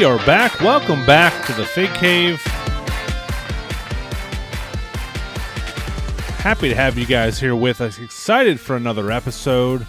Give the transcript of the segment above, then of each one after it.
We are back. Welcome back to the Fig Cave. Happy to have you guys here with us. Excited for another episode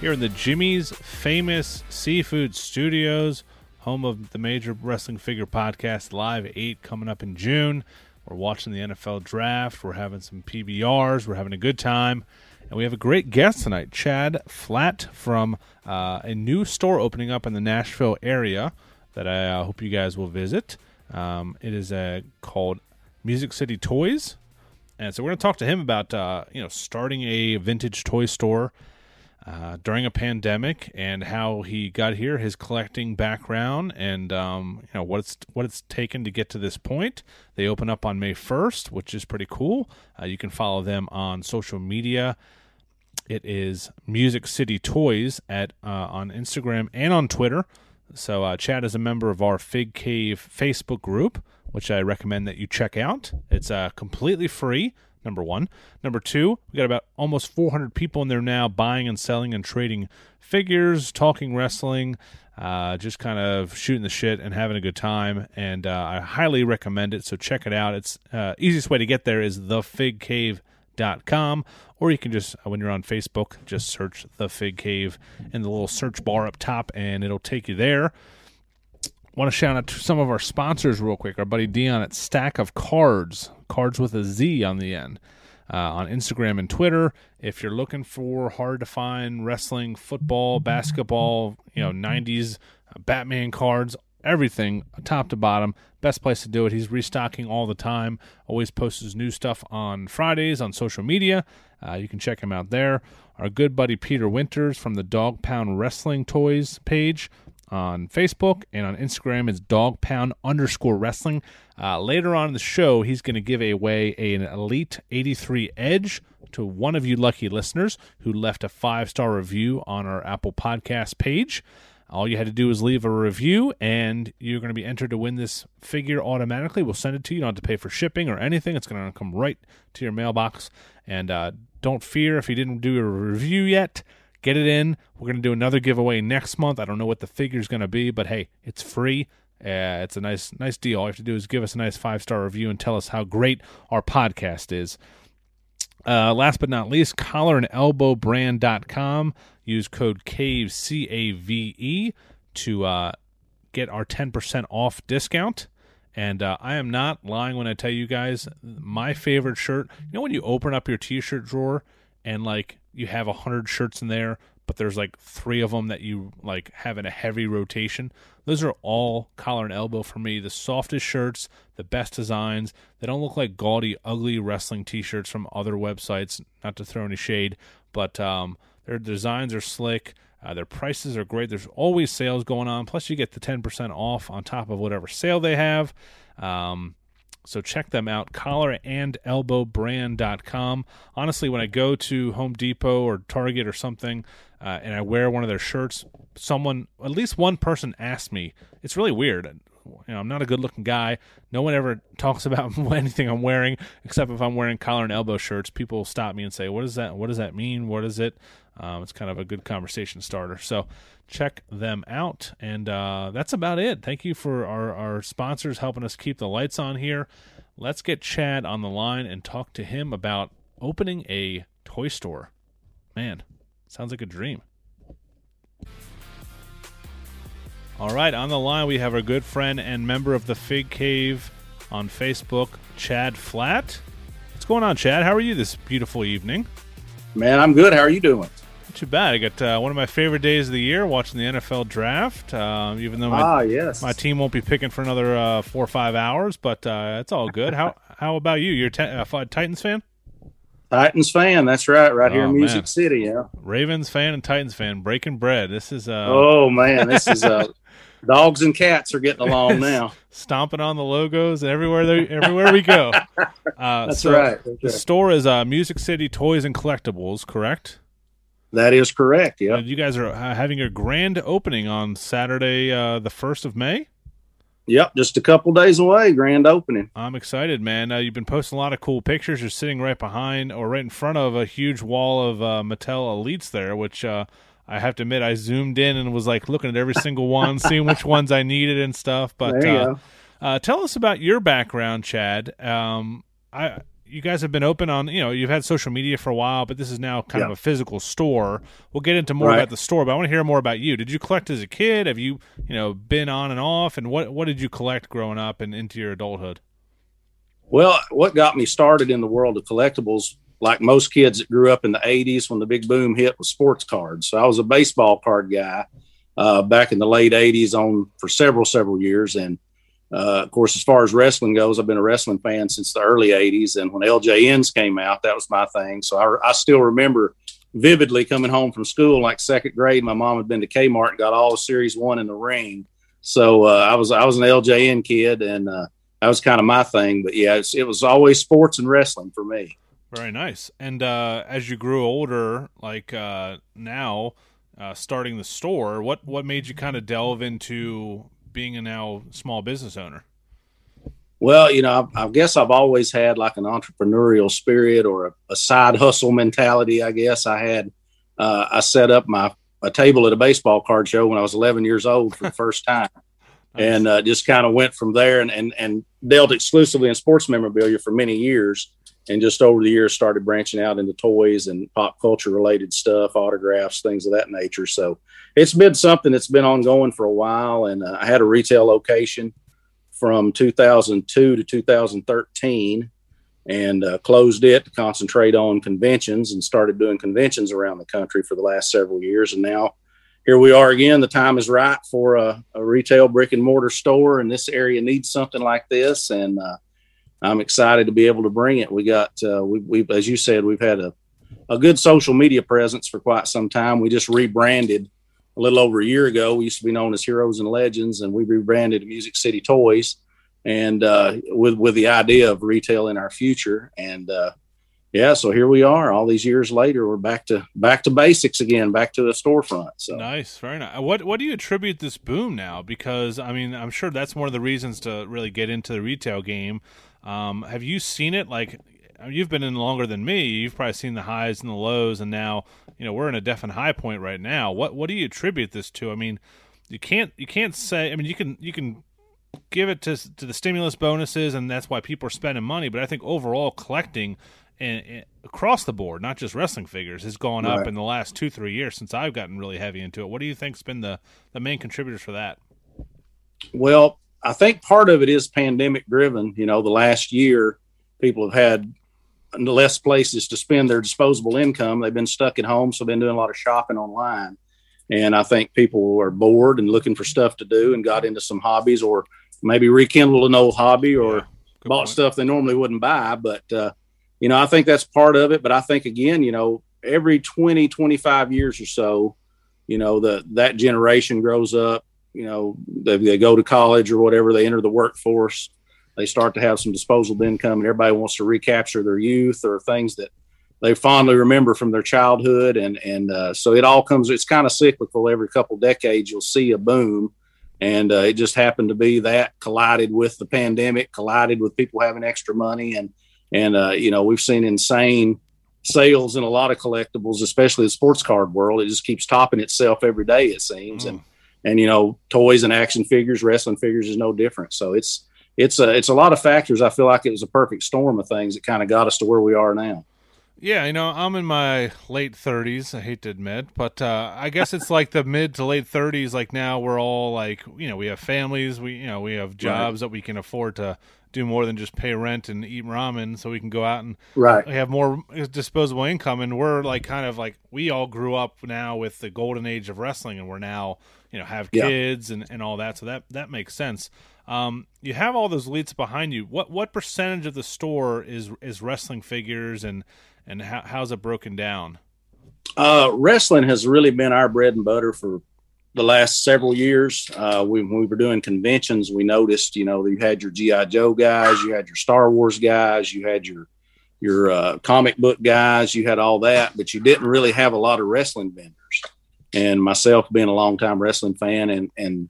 here in the Jimmy's Famous Seafood Studios, home of the Major Wrestling Figure Podcast Live 8 coming up in June. We're watching the NFL draft. We're having some PBRs. We're having a good time. And we have a great guest tonight, Chad Flatt from uh, a new store opening up in the Nashville area that I uh, hope you guys will visit. Um, it is uh, called Music City Toys. And so we're going to talk to him about uh, you know starting a vintage toy store uh, during a pandemic and how he got here, his collecting background, and um, you know what it's what it's taken to get to this point. They open up on May first, which is pretty cool. Uh, you can follow them on social media. It is Music City Toys at uh, on Instagram and on Twitter. So uh, Chad is a member of our Fig Cave Facebook group, which I recommend that you check out. It's uh, completely free number one. Number two, we got about almost 400 people in there now buying and selling and trading figures, talking wrestling, uh, just kind of shooting the shit and having a good time. And uh, I highly recommend it. So check it out. It's uh, easiest way to get there is thefigcave.com, or you can just uh, when you're on Facebook, just search the Fig Cave in the little search bar up top, and it'll take you there want to shout out to some of our sponsors real quick. Our buddy Dion at Stack of Cardz, cards with a Z on the end, uh, on Instagram and Twitter. If you're looking for hard to find wrestling, football, basketball, you know, 90s uh, Batman cards, everything top to bottom. Best place to do it. He's restocking all the time. Always posts his new stuff on Fridays on social media. Uh, you can check him out there. Our good buddy Peter Winters from the Dog Pound Wrestling Toys page on Facebook and on Instagram is dog pound underscore wrestling. Uh, later on in the show, he's going to give away an Elite 83 Edge to one of you lucky listeners who left a five star review on our Apple Podcast page. All you had to do is leave a review, and you're going to be entered to win this figure automatically. We'll send it to you. You don't have to pay for shipping or anything. It's going to come right to your mailbox. And uh, don't fear if you didn't do a review yet Get it in. We're going to do another giveaway next month. I don't know what the figure is going to be, but hey, it's free. Uh, it's a nice nice deal. All you have to do is give us a nice five star review and tell us how great our podcast is. Uh, last but not least, collar and elbow brand.com. Use code CAVE, C A V E, to uh, get our 10% off discount. And uh, I am not lying when I tell you guys my favorite shirt. You know, when you open up your t shirt drawer and like you have a hundred shirts in there, but there's like three of them that you like have in a heavy rotation. Those are all collar and elbow for me. The softest shirts, the best designs. They don't look like gaudy, ugly wrestling T-shirts from other websites. Not to throw any shade, but um, their designs are slick. Uh, their prices are great. There's always sales going on. Plus, you get the 10% off on top of whatever sale they have. Um, so check them out, collarandelbowbrand.com. Honestly, when I go to Home Depot or Target or something uh, and I wear one of their shirts, someone, at least one person asks me, it's really weird. You know, I'm not a good looking guy. No one ever talks about anything I'm wearing except if I'm wearing collar and elbow shirts. People stop me and say, "What is that? What does that mean? What is it?" Um, it's kind of a good conversation starter. So check them out. And uh, that's about it. Thank you for our, our sponsors helping us keep the lights on here. Let's get Chad on the line and talk to him about opening a toy store. Man, sounds like a dream. All right, on the line we have our good friend and member of the Fig Cave on Facebook, Chad Flatt. What's going on, Chad? How are you this beautiful evening? Man, I'm good. How are you doing? Too bad. I got uh, one of my favorite days of the year watching the NFL draft. Uh, even though my, ah, yes. my team won't be picking for another uh, four or five hours, but uh, it's all good. how how about you? You're a uh, Titans fan? Titans fan. That's right. Right oh, here in Music man. City. Yeah. Ravens fan and Titans fan breaking bread. This is. Uh, oh man, this is. Uh, dogs and cats are getting along now. Stomping on the logos everywhere they everywhere we go. Uh, That's, so right. That's The store is uh, Music City Toys and Collectibles, correct? That is correct. Yeah. You guys are uh, having a grand opening on Saturday, uh, the first of May. Yep, just a couple days away, grand opening. I'm excited, man. Uh, you've been posting a lot of cool pictures. You're sitting right behind or right in front of a huge wall of uh, Mattel Elites there, which uh, I have to admit, I zoomed in and was like looking at every single one, seeing which ones I needed and stuff. But uh, uh, tell us about your background, Chad. Um, I you guys have been open on you know you've had social media for a while but this is now kind yeah. of a physical store. We'll get into more right. about the store but i want to hear more about you. Did you collect as a kid? Have you you know been on and off? And what what did you collect growing up and into your adulthood? Well what got me started in the world of collectibles like most kids that grew up in the 80s when the big boom hit was sports cards. So i was a baseball card guy uh, back in the late 80s on for several several years and uh, of course, as far as wrestling goes, I've been a wrestling fan since the early 80s. And when LJNs came out, that was my thing. So I, I still remember vividly coming home from school, like second grade. My mom had been to Kmart and got all of Series 1 in the ring. So uh, I was I was an LJN kid, and uh, that was kind of my thing. But yeah, it was always sports and wrestling for me. Very nice. And uh, as you grew older, like uh, now, uh, starting the store, what what made you kind of delve into being a now small business owner? Well, you know, I, I guess I've always had like an entrepreneurial spirit or a, a side hustle mentality. I guess I had. Uh, I set up my a table at a baseball card show when I was 11 years old for the first time, nice. and uh, just kind of went from there and, and and dealt exclusively in sports memorabilia for many years. And just over the years, started branching out into toys and pop culture related stuff, autographs, things of that nature. So it's been something that's been ongoing for a while. And uh, I had a retail location from 2002 to 2013 and uh, closed it to concentrate on conventions and started doing conventions around the country for the last several years. And now here we are again. The time is right for a, a retail brick and mortar store, and this area needs something like this. And uh, I'm excited to be able to bring it. We got, uh, we, we, as you said, we've had a, a good social media presence for quite some time. We just rebranded a little over a year ago. We used to be known as Heroes and Legends, and we rebranded Music City Toys, and uh, with with the idea of retail in our future. And uh, yeah, so here we are. All these years later, we're back to back to basics again, back to the storefront. So nice, very nice. What what do you attribute this boom now? Because I mean, I'm sure that's one of the reasons to really get into the retail game. Um, have you seen it? Like uh, you've been in longer than me. You've probably seen the highs and the lows, and now you know we're in a definite high point right now. What what do you attribute this to? I mean, you can't you can't say. I mean, you can you can give it to to the stimulus bonuses, and that's why people are spending money. But I think overall collecting and, and across the board, not just wrestling figures, has gone right. up in the last two three years since I've gotten really heavy into it. What do you think's been the the main contributors for that? Well, I think part of it is pandemic driven. You know, the last year people have had less places to spend their disposable income. They've been stuck at home, so they've been doing a lot of shopping online. And I think people are bored and looking for stuff to do and got into some hobbies or maybe rekindled an old hobby or yeah, bought point. stuff they normally wouldn't buy. But, uh, you know, I think that's part of it. But I think, again, you know, every 20, 25 years or so, you know, the, that generation grows up, you know, they, they go to college or whatever, they enter the workforce they start to have some disposable income and everybody wants to recapture their youth or things that they fondly remember from their childhood. And and uh, so it all comes it's kind of cyclical. Every couple decades you'll see a boom. And uh, it just happened to be that collided with the pandemic collided with people having extra money. And and uh, you know we've seen insane sales in a lot of collectibles especially the sports card world. It just keeps topping itself every day it seems. Mm. and and you know toys and action figures wrestling figures is no different so it's it's a it's a lot of factors. I feel like it was a perfect storm of things that kind of got us to where we are now. Yeah, you know, I'm in my late 30s. I hate to admit, but uh, I guess it's like the mid to late 30s. Like now, we're all like, you know, we have families. We, you know, we have jobs right. that we can afford to do more than just pay rent and eat ramen, so we can go out and right. have more disposable income. And we're like, kind of like, we all grew up now with the golden age of wrestling, and we're now, you know, have kids yeah. and and all that. So that that makes sense. Um, you have all those elites behind you. What what percentage of the store is is wrestling figures, and and how, how's it broken down? Uh, wrestling has really been our bread and butter for the last several years. Uh, we, when we were doing conventions, we noticed, you know, you had your GI Joe guys, you had your Star Wars guys, you had your your uh, comic book guys, you had all that, but you didn't really have a lot of wrestling vendors. And myself being a longtime wrestling fan and and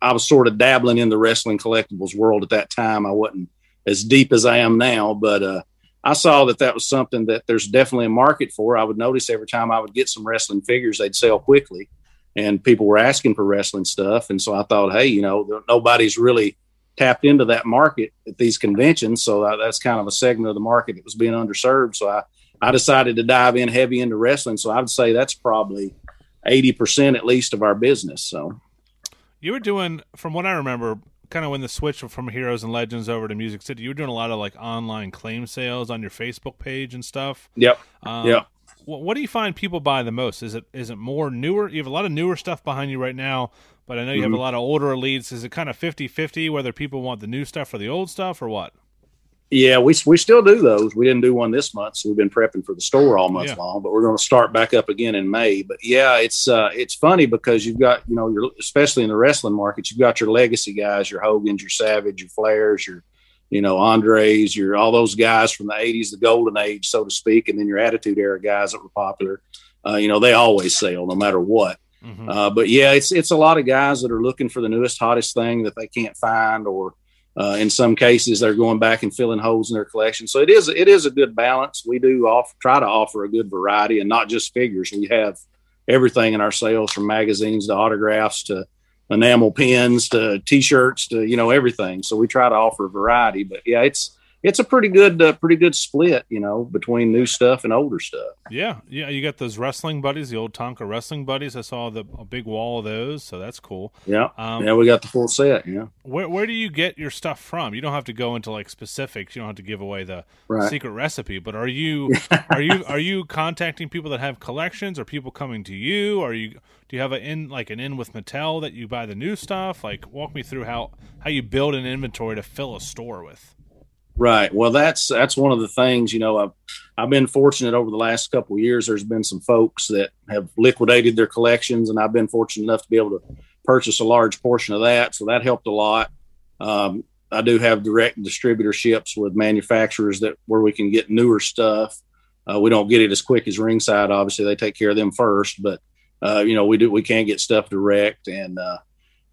I was sort of dabbling in the wrestling collectibles world at that time. I wasn't as deep as I am now, but uh, I saw that that was something that there's definitely a market for. I would notice every time I would get some wrestling figures, they'd sell quickly, and people were asking for wrestling stuff. And so I thought, hey, you know, nobody's really tapped into that market at these conventions, so that's kind of a segment of the market that was being underserved. So I I decided to dive in heavy into wrestling. So I would say that's probably eighty percent at least of our business. So you were doing, from what I remember, kind of when the switch from Heroes and Legends over to Music City, you were doing a lot of like online claim sales on your Facebook page and stuff. Yep. Um, yep. What, what do you find people buy the most? Is it is it more newer? You have a lot of newer stuff behind you right now, but I know you mm-hmm. have a lot of older elites. Is it kind of 50-50 whether people want the new stuff or the old stuff or what? Yeah, we we still do those. We didn't do one this month, so we've been prepping for the store all month yeah. long. But we're going to start back up again in May. But yeah, it's uh, it's funny because you've got you know, you're especially in the wrestling market, you've got your legacy guys, your Hogan's, your Savage, your Flairs, your you know Andres, your all those guys from the '80s, the golden age, so to speak, and then your Attitude Era guys that were popular. Uh, you know, they always sell no matter what. Mm-hmm. Uh, but yeah, it's it's a lot of guys that are looking for the newest, hottest thing that they can't find or uh, in some cases, they're going back and filling holes in their collection. So it is it is a good balance. We do offer, try to offer a good variety, and not just figures. We have everything in our sales, from magazines to autographs to enamel pins to T-shirts to you know everything. So we try to offer a variety. But yeah, it's it's a pretty good uh, pretty good split, you know, between new stuff and older stuff. Yeah, yeah, you got those wrestling buddies, the old Tonka wrestling buddies. I saw the a big wall of those, so that's cool. Yeah, um, yeah, we got the full set. Yeah. Where where do you get your stuff from? You don't have to go into like specifics. You don't have to give away the right. secret recipe. But are you are you are you contacting people that have collections, or people coming to you? Are you do you have an in like an in with Mattel that you buy the new stuff? Like, walk me through how how you build an inventory to fill a store with. Right. Well, that's that's one of the things. You know, I've I've been fortunate over the last couple years. There's been some folks that have liquidated their collections, and I've been fortunate enough to be able to purchase a large portion of that. So that helped a lot. Um, I do have direct distributorships with manufacturers that where we can get newer stuff. Uh, we don't get it as quick as Ringside. Obviously, they take care of them first, but uh, you know we do we can get stuff direct and. Uh,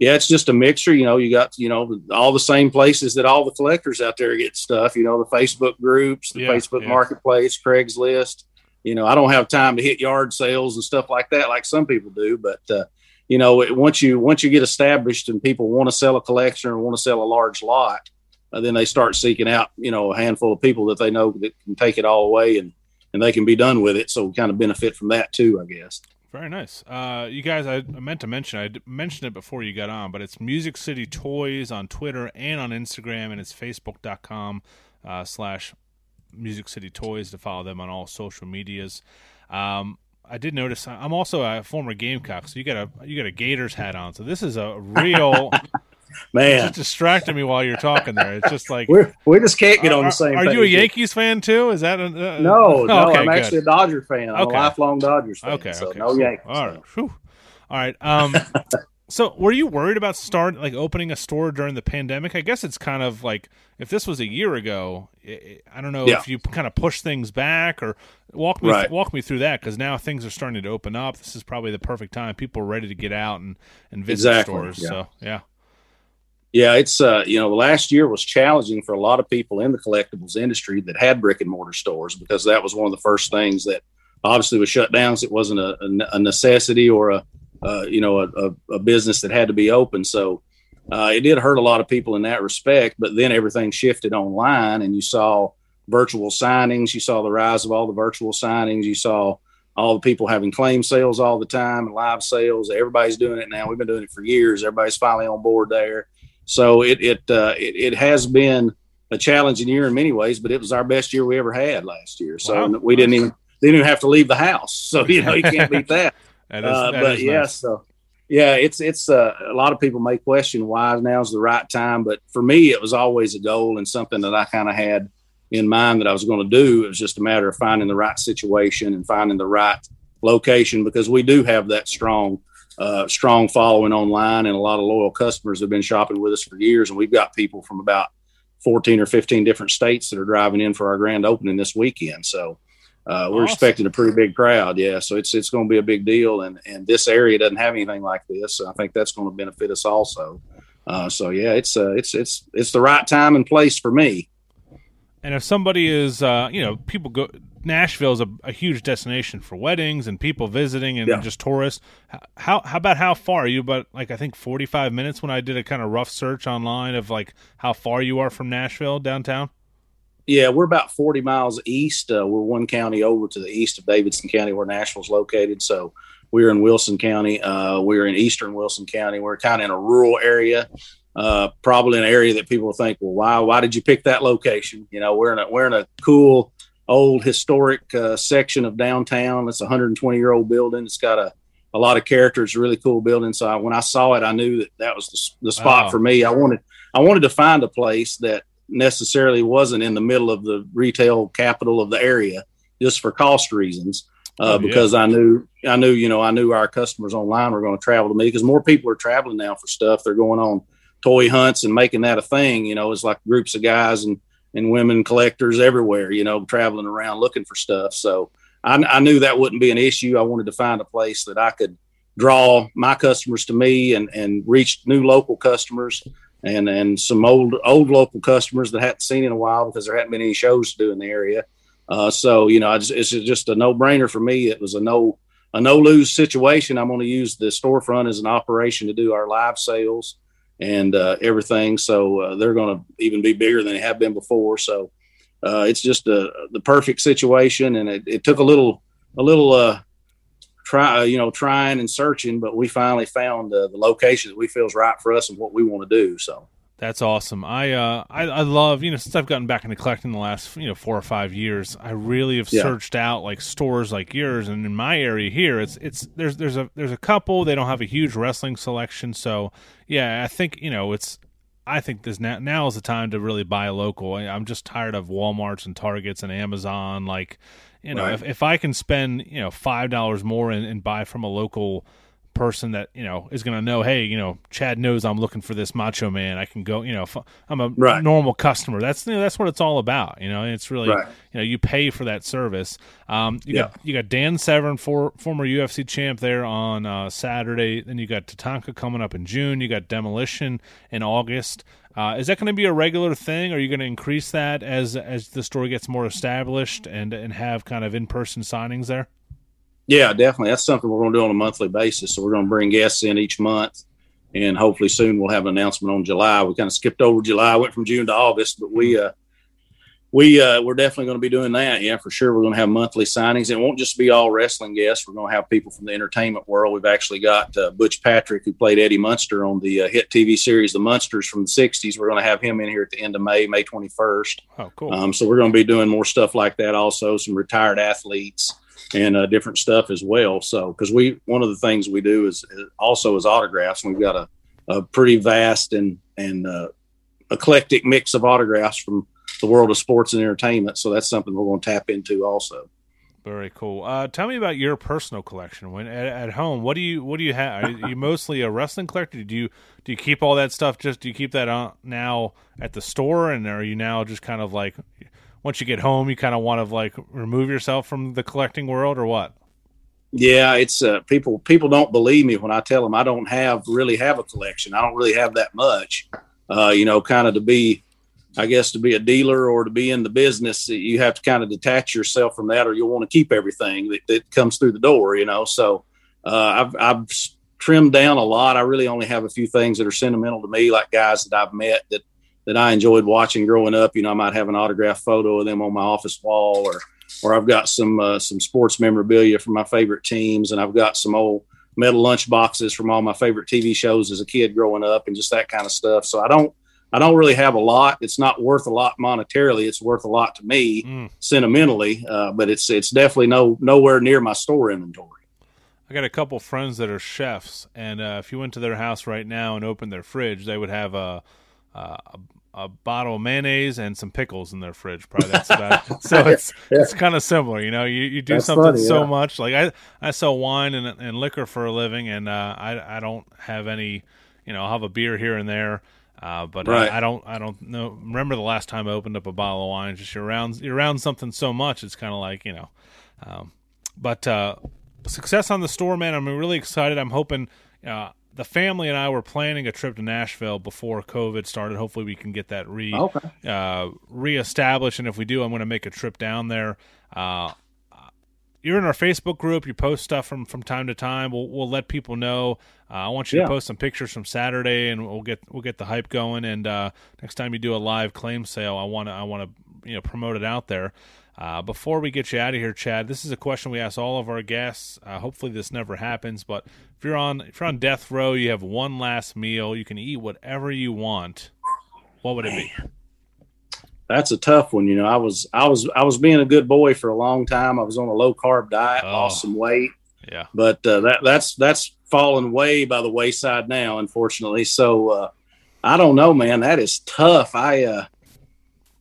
yeah, it's just a mixture. You know, you got you know all the same places that all the collectors out there get stuff. You know, the Facebook groups, the yeah, Facebook yeah. Marketplace, Craigslist. You know, I don't have time to hit yard sales and stuff like that like some people do, but uh, you know, once you once you get established and people want to sell a collection or want to sell a large lot, uh, then they start seeking out you know a handful of people that they know that can take it all away and and they can be done with it. So kind of benefit from that too, I guess. Very nice. Uh, you guys, I, meant to mention, I mentioned it before you got on, but it's Music City Toys on Twitter and on Instagram, and it's facebook.com uh, slash Music City Toys to follow them on all social medias. Um, I did notice I'm also a former Gamecock, so you got a you got a Gators hat on. So this is a real Man, just distracted me while you're talking there. It's just like we just can't get on the same. Are, are you a Yankees fan too? Is that a, uh, no? No, okay, I'm good. actually a Dodger fan. I'm okay. a lifelong Dodgers fan. Okay, so okay. no Yankees. All right, Whew. all right. Um, so were you worried about start like opening a store during the pandemic? I guess it's kind of like if this was a year ago. I don't know yeah. if you kind of push things back or walk me right. walk me through that because now things are starting to open up. This is probably the perfect time. People are ready to get out and and visit exactly. stores. Yeah. So yeah. Yeah, it's uh, you know, the last year was challenging for a lot of people in the collectibles industry that had brick and mortar stores because that was one of the first things that obviously was shut down. So it wasn't a, a necessity or a uh, you know a, a, business that had to be open. So uh, it did hurt a lot of people in that respect. But then everything shifted online, and you saw virtual signings. You saw the rise of all the virtual signings. You saw all the people having claim sales all the time and live sales. Everybody's doing it now. We've been doing it for years. Everybody's finally on board there. So it it, uh, it, it has been a challenging year in many ways, but it was our best year we ever had last year. So wow. we didn't even didn't even have to leave the house. So you know you can't beat that. that, is, uh, that but yeah, nice. so yeah, it's it's uh, a lot of people may question why now's the right time, but for me it was always a goal and something that I kind of had in mind that I was going to do. It was just a matter of finding the right situation and finding the right location because we do have that strong uh, strong following online and a lot of loyal customers have been shopping with us for years. And we've got people from about 14 or 15 different states that are driving in for our grand opening this weekend. So uh, we're awesome. expecting a pretty big crowd. Yeah. So it's, it's going to be a big deal. And, and this area doesn't have anything like this. So I think that's going to benefit us also. Uh, so yeah, it's, uh, it's, it's, it's the right time and place for me. And if somebody is, uh, you know, people go. Nashville is a, a, huge destination for weddings and people visiting and yeah. just tourists. How how about how far are you? But like I think forty five minutes when I did a kind of rough search online of like how far you are from Nashville downtown. Yeah, we're about 40 miles east. Uh, we're one county over to the east of Davidson County, where Nashville's located. So we're in Wilson County. Uh, we're in eastern Wilson County. We're kind of in a rural area, uh, probably an area that people think, well, why why did you pick that location? You know, we're in a we're in a cool old historic uh, section of downtown. It's a 120 year old building. It's got a a lot of character. It's a really cool building. So I, when I saw it, I knew that that was the, the spot wow. for me. I wanted I wanted to find a place that necessarily wasn't in the middle of the retail capital of the area just for cost reasons. Uh, oh, because I knew, I knew, you know, I knew our customers online were going to travel to me because more people are traveling now for stuff. They're going on toy hunts and making that a thing. You know, it's like groups of guys and and women collectors everywhere. You know, traveling around looking for stuff. So I, I knew that wouldn't be an issue. I wanted to find a place that I could draw my customers to me and and reach new local customers and and some old old local customers that hadn't seen in a while because there hadn't been any shows to do in the area. Uh, so you know, just, it's just a no brainer for me. It was a no a no lose situation. I'm going to use the storefront as an operation to do our live sales and uh, everything. So uh, they're going to even be bigger than they have been before. So uh, it's just a, the perfect situation, and it, it took a little a little uh, try, uh, you know, trying and searching, but we finally found uh, the location that we feel is right for us and what we want to do. So that's awesome. I, uh, I, I love you know since I've gotten back into collecting the last you know four or five years, I really have yeah. searched out like stores like yours, and in my area here, it's it's there's there's a there's a couple they don't have a huge wrestling selection, so yeah, I think you know it's I think this now now is the time to really buy local. I'm just tired of WalMarts and Targets and Amazon like you know, right. if, if I can spend, you know, five dollars more and, and buy from a local person that you know is going to know hey you know chad knows i'm looking for this macho man i can go you know i'm a right. normal customer that's you know, that's what it's all about you know it's really right. you know you pay for that service um you yeah. got you got dan severn for, former ufc champ there on uh, saturday then you got tatanka coming up in june you got demolition in august uh, is that going to be a regular thing? Are you going to increase that as as the store gets more established and and have kind of in person signings there? Yeah, definitely. That's something we're going to do on a monthly basis. So we're going to bring guests in each month, and hopefully soon we'll have an announcement on July. We kind of skipped over July, went from June to August, but we uh, we uh, we're definitely going to be doing that. Yeah, for sure. We're going to have monthly signings. It won't just be all wrestling guests. We're going to have people from the entertainment world. We've actually got uh, Butch Patrick, who played Eddie Munster on the uh, hit TV series The Munsters from the '60s. We're going to have him in here at the end of May, May 21st. Oh, cool. Um, so we're going to be doing more stuff like that. Also, some retired athletes and uh, different stuff as well. So, because we one of the things we do is, is also is autographs. We've got a, a pretty vast and and uh, eclectic mix of autographs from the world of sports and entertainment. So that's something we're going to tap into also. Very cool. Uh, tell me about your personal collection. When at, at, home, what do you what do you have? Are you mostly a wrestling collector? Do you do you keep all that stuff? Just do you keep that on now at the store, and are you now just kind of like once you get home, you kind of want to like remove yourself from the collecting world, or what? Yeah, it's uh, people people don't believe me when I tell them I don't have really have a collection. I don't really have that much. Uh, you know, kind of to be I guess to be a dealer or to be in the business, you have to kind of detach yourself from that, or you'll want to keep everything that, that comes through the door. You know, so uh, I've, I've trimmed down a lot. I really only have a few things that are sentimental to me, like guys that I've met that that I enjoyed watching growing up. You know, I might have an autographed photo of them on my office wall, or or I've got some uh, some sports memorabilia from my favorite teams, and I've got some old metal lunch boxes from all my favorite TV shows as a kid growing up, and just that kind of stuff. So I don't I don't really have a lot. It's not worth a lot monetarily. It's worth a lot to me mm. sentimentally, uh, but it's it's definitely no nowhere near my store inventory. I got a couple friends that are chefs, and uh, if you went to their house right now and opened their fridge, they would have a, a, a bottle of mayonnaise and some pickles in their fridge. Probably that's about it. So it's yeah. it's kind of similar, you know. You you do that's something funny, so yeah. much. Like I I sell wine and, and liquor for a living, and uh, I I don't have any. You know, I'll have a beer here and there. Uh, but right. I, I, don't, I don't know. Remember the last time I opened up a bottle of wine? Just you're around, you're around something so much, it's kind of like you know. Um, but uh, success on the store, man. I'm really excited. I'm hoping. Uh, the family and I were planning a trip to Nashville before COVID started. Hopefully, we can get that re Okay. uh, reestablished. And if we do, I'm going to make a trip down there. Uh, you're in our Facebook group. You post stuff from from time to time. We'll we'll let people know. Uh, I want you Yeah. to post some pictures from Saturday, and we'll get we'll get the hype going. And uh, next time you do a live claim sale, I want to I want to you know promote it out there. Uh, before we get you out of here, Chad, this is a question we ask all of our guests. Uh, hopefully, this never happens. But if you're on if you're on death row, you have one last meal. You can eat whatever you want. What would it be? That's a tough one. You know, I was I was I was being a good boy for a long time. I was on a low carb diet, Oh. lost some weight, Yeah. but uh, that that's that's fallen way by the wayside now, unfortunately. So uh, I don't know, man. That is tough. I uh,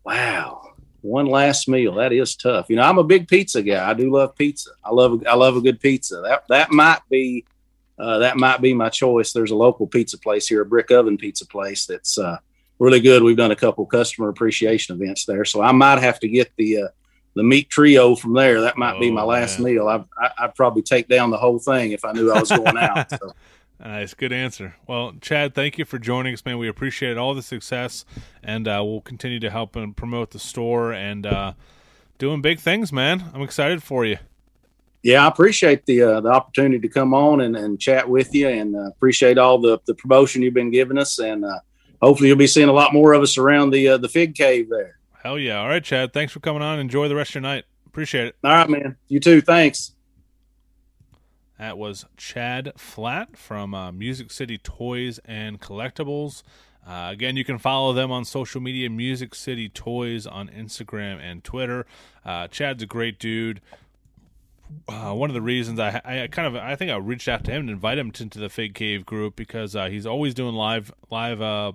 wow, one last meal. That is tough. You know, I'm a big pizza guy. I do love pizza. I love I love a good pizza. That that might be uh, that might be my choice. There's a local pizza place here, a brick oven pizza place that's uh, really good. We've done a couple customer appreciation events there, so I might have to get the uh, the meat trio from there. That might be Oh, my last man. meal. I, I, I'd probably take down the whole thing if I knew I was going out. So. Nice, good answer. Well, Chad, thank you for joining us, man. We appreciate all the success, and uh, we'll continue to help and promote the store and uh, doing big things, man. I'm excited for you. Yeah, I appreciate the uh, the opportunity to come on and, and chat with you, and uh, appreciate all the, the promotion you've been giving us, and uh, hopefully you'll be seeing a lot more of us around the uh, the Fig Cave there. Hell yeah! All right, Chad. Thanks for coming on. Enjoy the rest of your night. Appreciate it. All right, man. You too. Thanks. That was Chad Flatt from uh, Music City Toys and Collectibles. Uh, again, you can follow them on social media, Music City Toys on Instagram and Twitter. Uh, Chad's a great dude. Uh, one of the reasons I, I kind of I think I reached out to him and invite him to, the Fig Cave group because uh, he's always doing live live uh,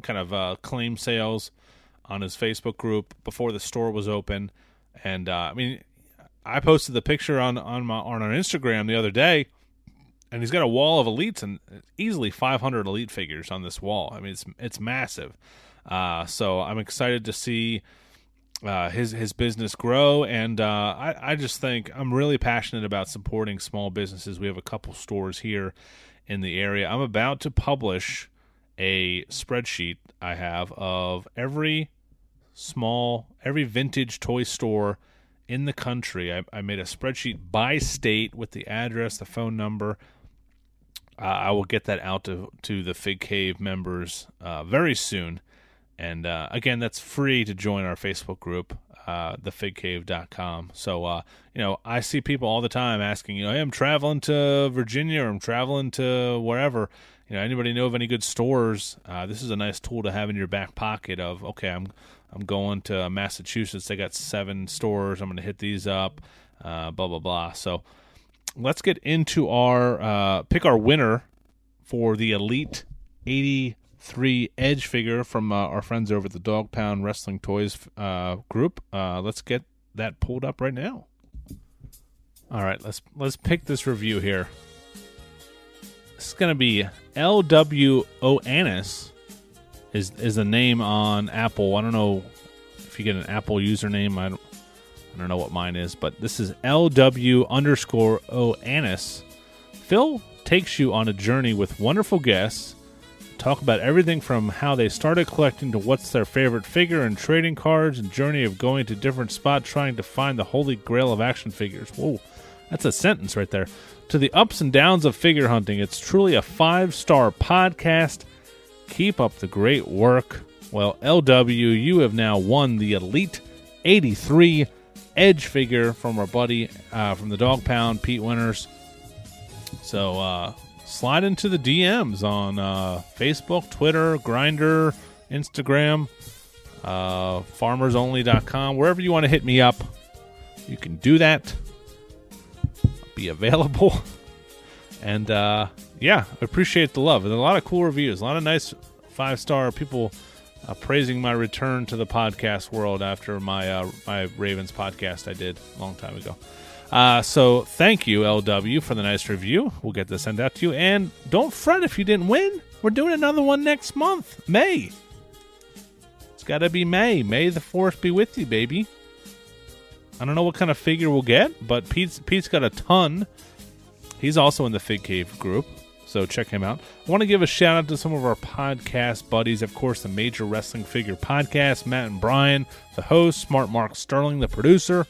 kind of uh, claim sales on his Facebook group before the store was open, and uh, I mean I posted the picture on on my on our Instagram the other day, and he's got a wall of elites and easily 500 elite figures on this wall. I mean, it's it's massive. Uh, so I'm excited to see uh, his his business grow, and uh, I I just think I'm really passionate about supporting small businesses. We have a couple stores here in the area. I'm about to publish a spreadsheet I have of every small every vintage toy store in the country. I, I made a spreadsheet by state with the address, the phone number. Uh, I will get that out to to the Fig Cave members uh, very soon. And uh, again, that's free to join our Facebook group, uh, thefigcave.com. So, uh, you know, I see people all the time asking, you know, hey, I'm traveling to Virginia or I'm traveling to wherever. You know, anybody know of any good stores? Uh, this is a nice tool to have in your back pocket of, okay, I'm I'm going to Massachusetts. They got seven stores. I'm going to hit these up. Uh, blah blah blah. So let's get into our uh, pick our winner for the Elite 83 Edge figure from uh, our friends over at the Dog Pound Wrestling Toys uh, group. Uh, let's get that pulled up right now. All right, let's let's pick this review here. This is going to be L.W. Oanis is is the name on Apple. I don't know if you get an Apple username. I don't, I don't know what mine is, but this is LW underscore Oanis. Phil takes you on a journey with wonderful guests. Talk about everything from how they started collecting to what's their favorite figure and trading cards, and journey of going to different spots trying to find the holy grail of action figures. Whoa, that's a sentence right there. To the ups and downs of figure hunting. It's truly a five star podcast. Keep up the great work. Well, LW, you have now won the Elite 83 Edge figure from our buddy uh, from the Dog Pound, Pete Winters. So uh, slide into the DMs on uh, Facebook, Twitter, Grindr, Instagram, uh, farmersonly.com, wherever you want to hit me up. You can do that. Be available. And uh, yeah, I appreciate the love. There's a lot of cool reviews, a lot of nice five star people uh, praising my return to the podcast world after my uh, my Ravens podcast I did a long time ago. Uh, so thank you, LW, for the nice review. We'll get this sent out to you. And don't fret if you didn't win. We're doing another one next month, May. It's got to be May. May the 4th be with you, baby. I don't know what kind of figure we'll get, but Pete's, Pete's got a ton. He's also in the Fig Cave group. So check him out. I want to give a shout out to some of our podcast buddies. Of course, the Major Wrestling Figure Podcast, Matt and Brian, the host, Smart Mark Sterling, the producer,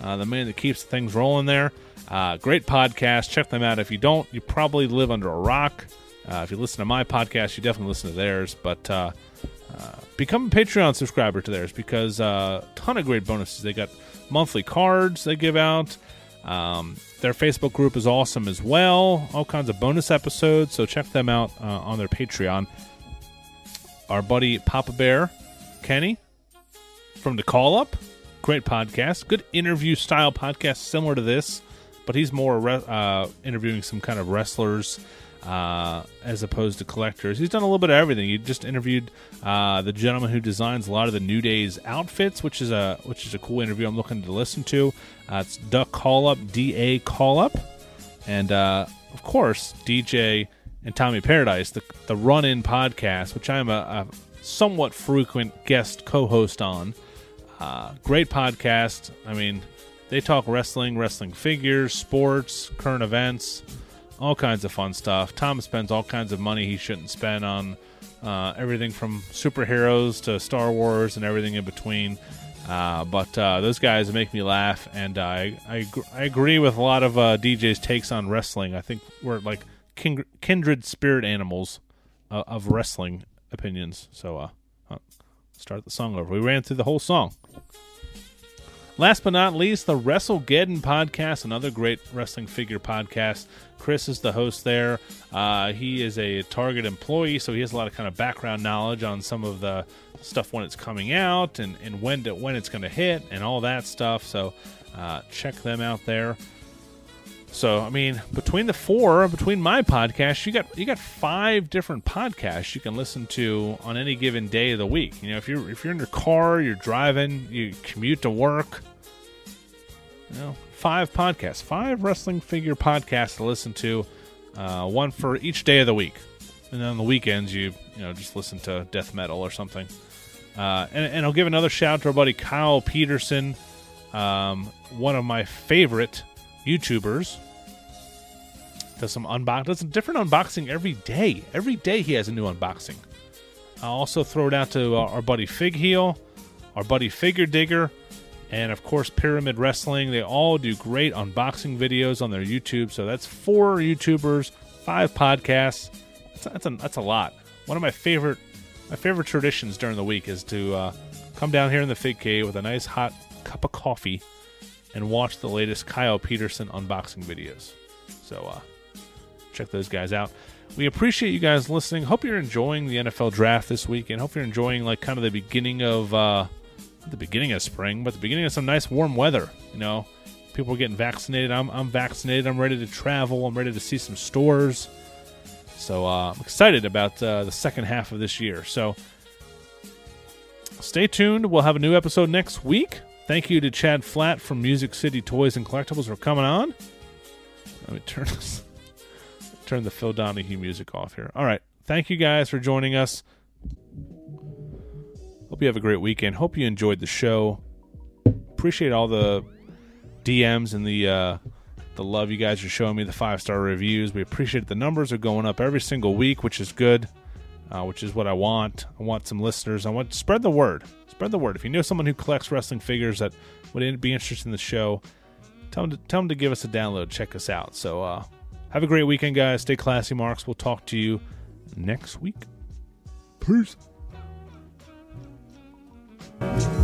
uh, the man that keeps things rolling there. Uh, great podcast. Check them out. If you don't, you probably live under a rock. Uh, if you listen to my podcast, you definitely listen to theirs. But uh, uh, become a Patreon subscriber to theirs because a uh, ton of great bonuses. They got monthly cards they give out. Um, their Facebook group is awesome as well. All kinds of bonus episodes. So check them out uh, on their Patreon. Our buddy Papa Bear, Kenny, from the Call Up, great podcast, good interview style podcast, similar to this, but he's more uh, interviewing some kind of wrestlers uh, as opposed to collectors. He's done a little bit of everything. He just interviewed uh, the gentleman who designs a lot of the New Day's outfits, which is a which is a cool interview. I'm looking to listen to. Uh, it's Duck Call Up, D A Call Up, and uh, of course DJ and Tommy Paradise, the the Run In podcast, which I'm a, a somewhat frequent guest co-host on. Uh, great podcast. I mean, they talk wrestling, wrestling figures, sports, current events all kinds of fun stuff. Tom spends all kinds of money he shouldn't spend on uh, everything from superheroes to Star Wars and everything in between. Uh, but uh, those guys make me laugh, and I, I, I agree with a lot of uh, DJ's takes on wrestling. I think we're like kindred spirit animals uh, of wrestling opinions. So, uh, start the song over. We ran through the whole song. Last but not least, the WrestleGeddon podcast, another great wrestling figure podcast. Chris is the host there. Uh, he is a Target employee, so he has a lot of kind of background knowledge on some of the stuff when it's coming out and, and when to, when it's going to hit and all that stuff. So uh, check them out there. So I mean, between the four, between my podcast, you got you got five different podcasts you can listen to on any given day of the week. You know, if you're if you're in your car, you're driving, you commute to work, you know, five podcasts, five wrestling figure podcasts to listen to, uh, one for each day of the week. And then on the weekends, you you know just listen to death metal or something. Uh, and, and, I'll give another shout to our buddy Kyle Peterson, um, one of my favorite YouTubers. Does some unbox, does a different unboxing every day. Every day he has a new unboxing. I'll also throw it out to our buddy Fig Heel, our buddy Figure Digger, and of course Pyramid Wrestling. They all do great unboxing videos on their YouTube. So that's four YouTubers, five podcasts. That's, that's a that's a lot. One of my favorite my favorite traditions during the week is to uh, come down here in the Fig Cave with a nice hot cup of coffee and watch the latest Kyle Peterson unboxing videos. So uh, check those guys out. We appreciate you guys listening. Hope you're enjoying the NFL draft this week, and hope you're enjoying like kind of the beginning of uh, the beginning of spring, but the beginning of some nice warm weather. You know, people are getting vaccinated. I'm, I'm vaccinated. I'm ready to travel. I'm ready to see some stores. So uh, I'm excited about uh, the second half of this year. So stay tuned. We'll have a new episode next week. Thank you to Chad Flatt from Music City Toys and Collectibles for coming on. Let me turn this, turn the Phil Donahue music off here. All right. Thank you guys for joining us. Hope you have a great weekend. Hope you enjoyed the show. Appreciate all the DMs and the uh, the love you guys are showing me. The five star reviews. We appreciate it. the numbers are going up every single week, which is good. Uh, which is what I want. I want some listeners. I want to spread the word. Spread the word. If you know someone who collects wrestling figures that would be interested in the show, tell them to, tell them to give us a download. Check us out. So uh, have a great weekend, guys. Stay classy, marks. We'll talk to you next week. Peace. Thank you.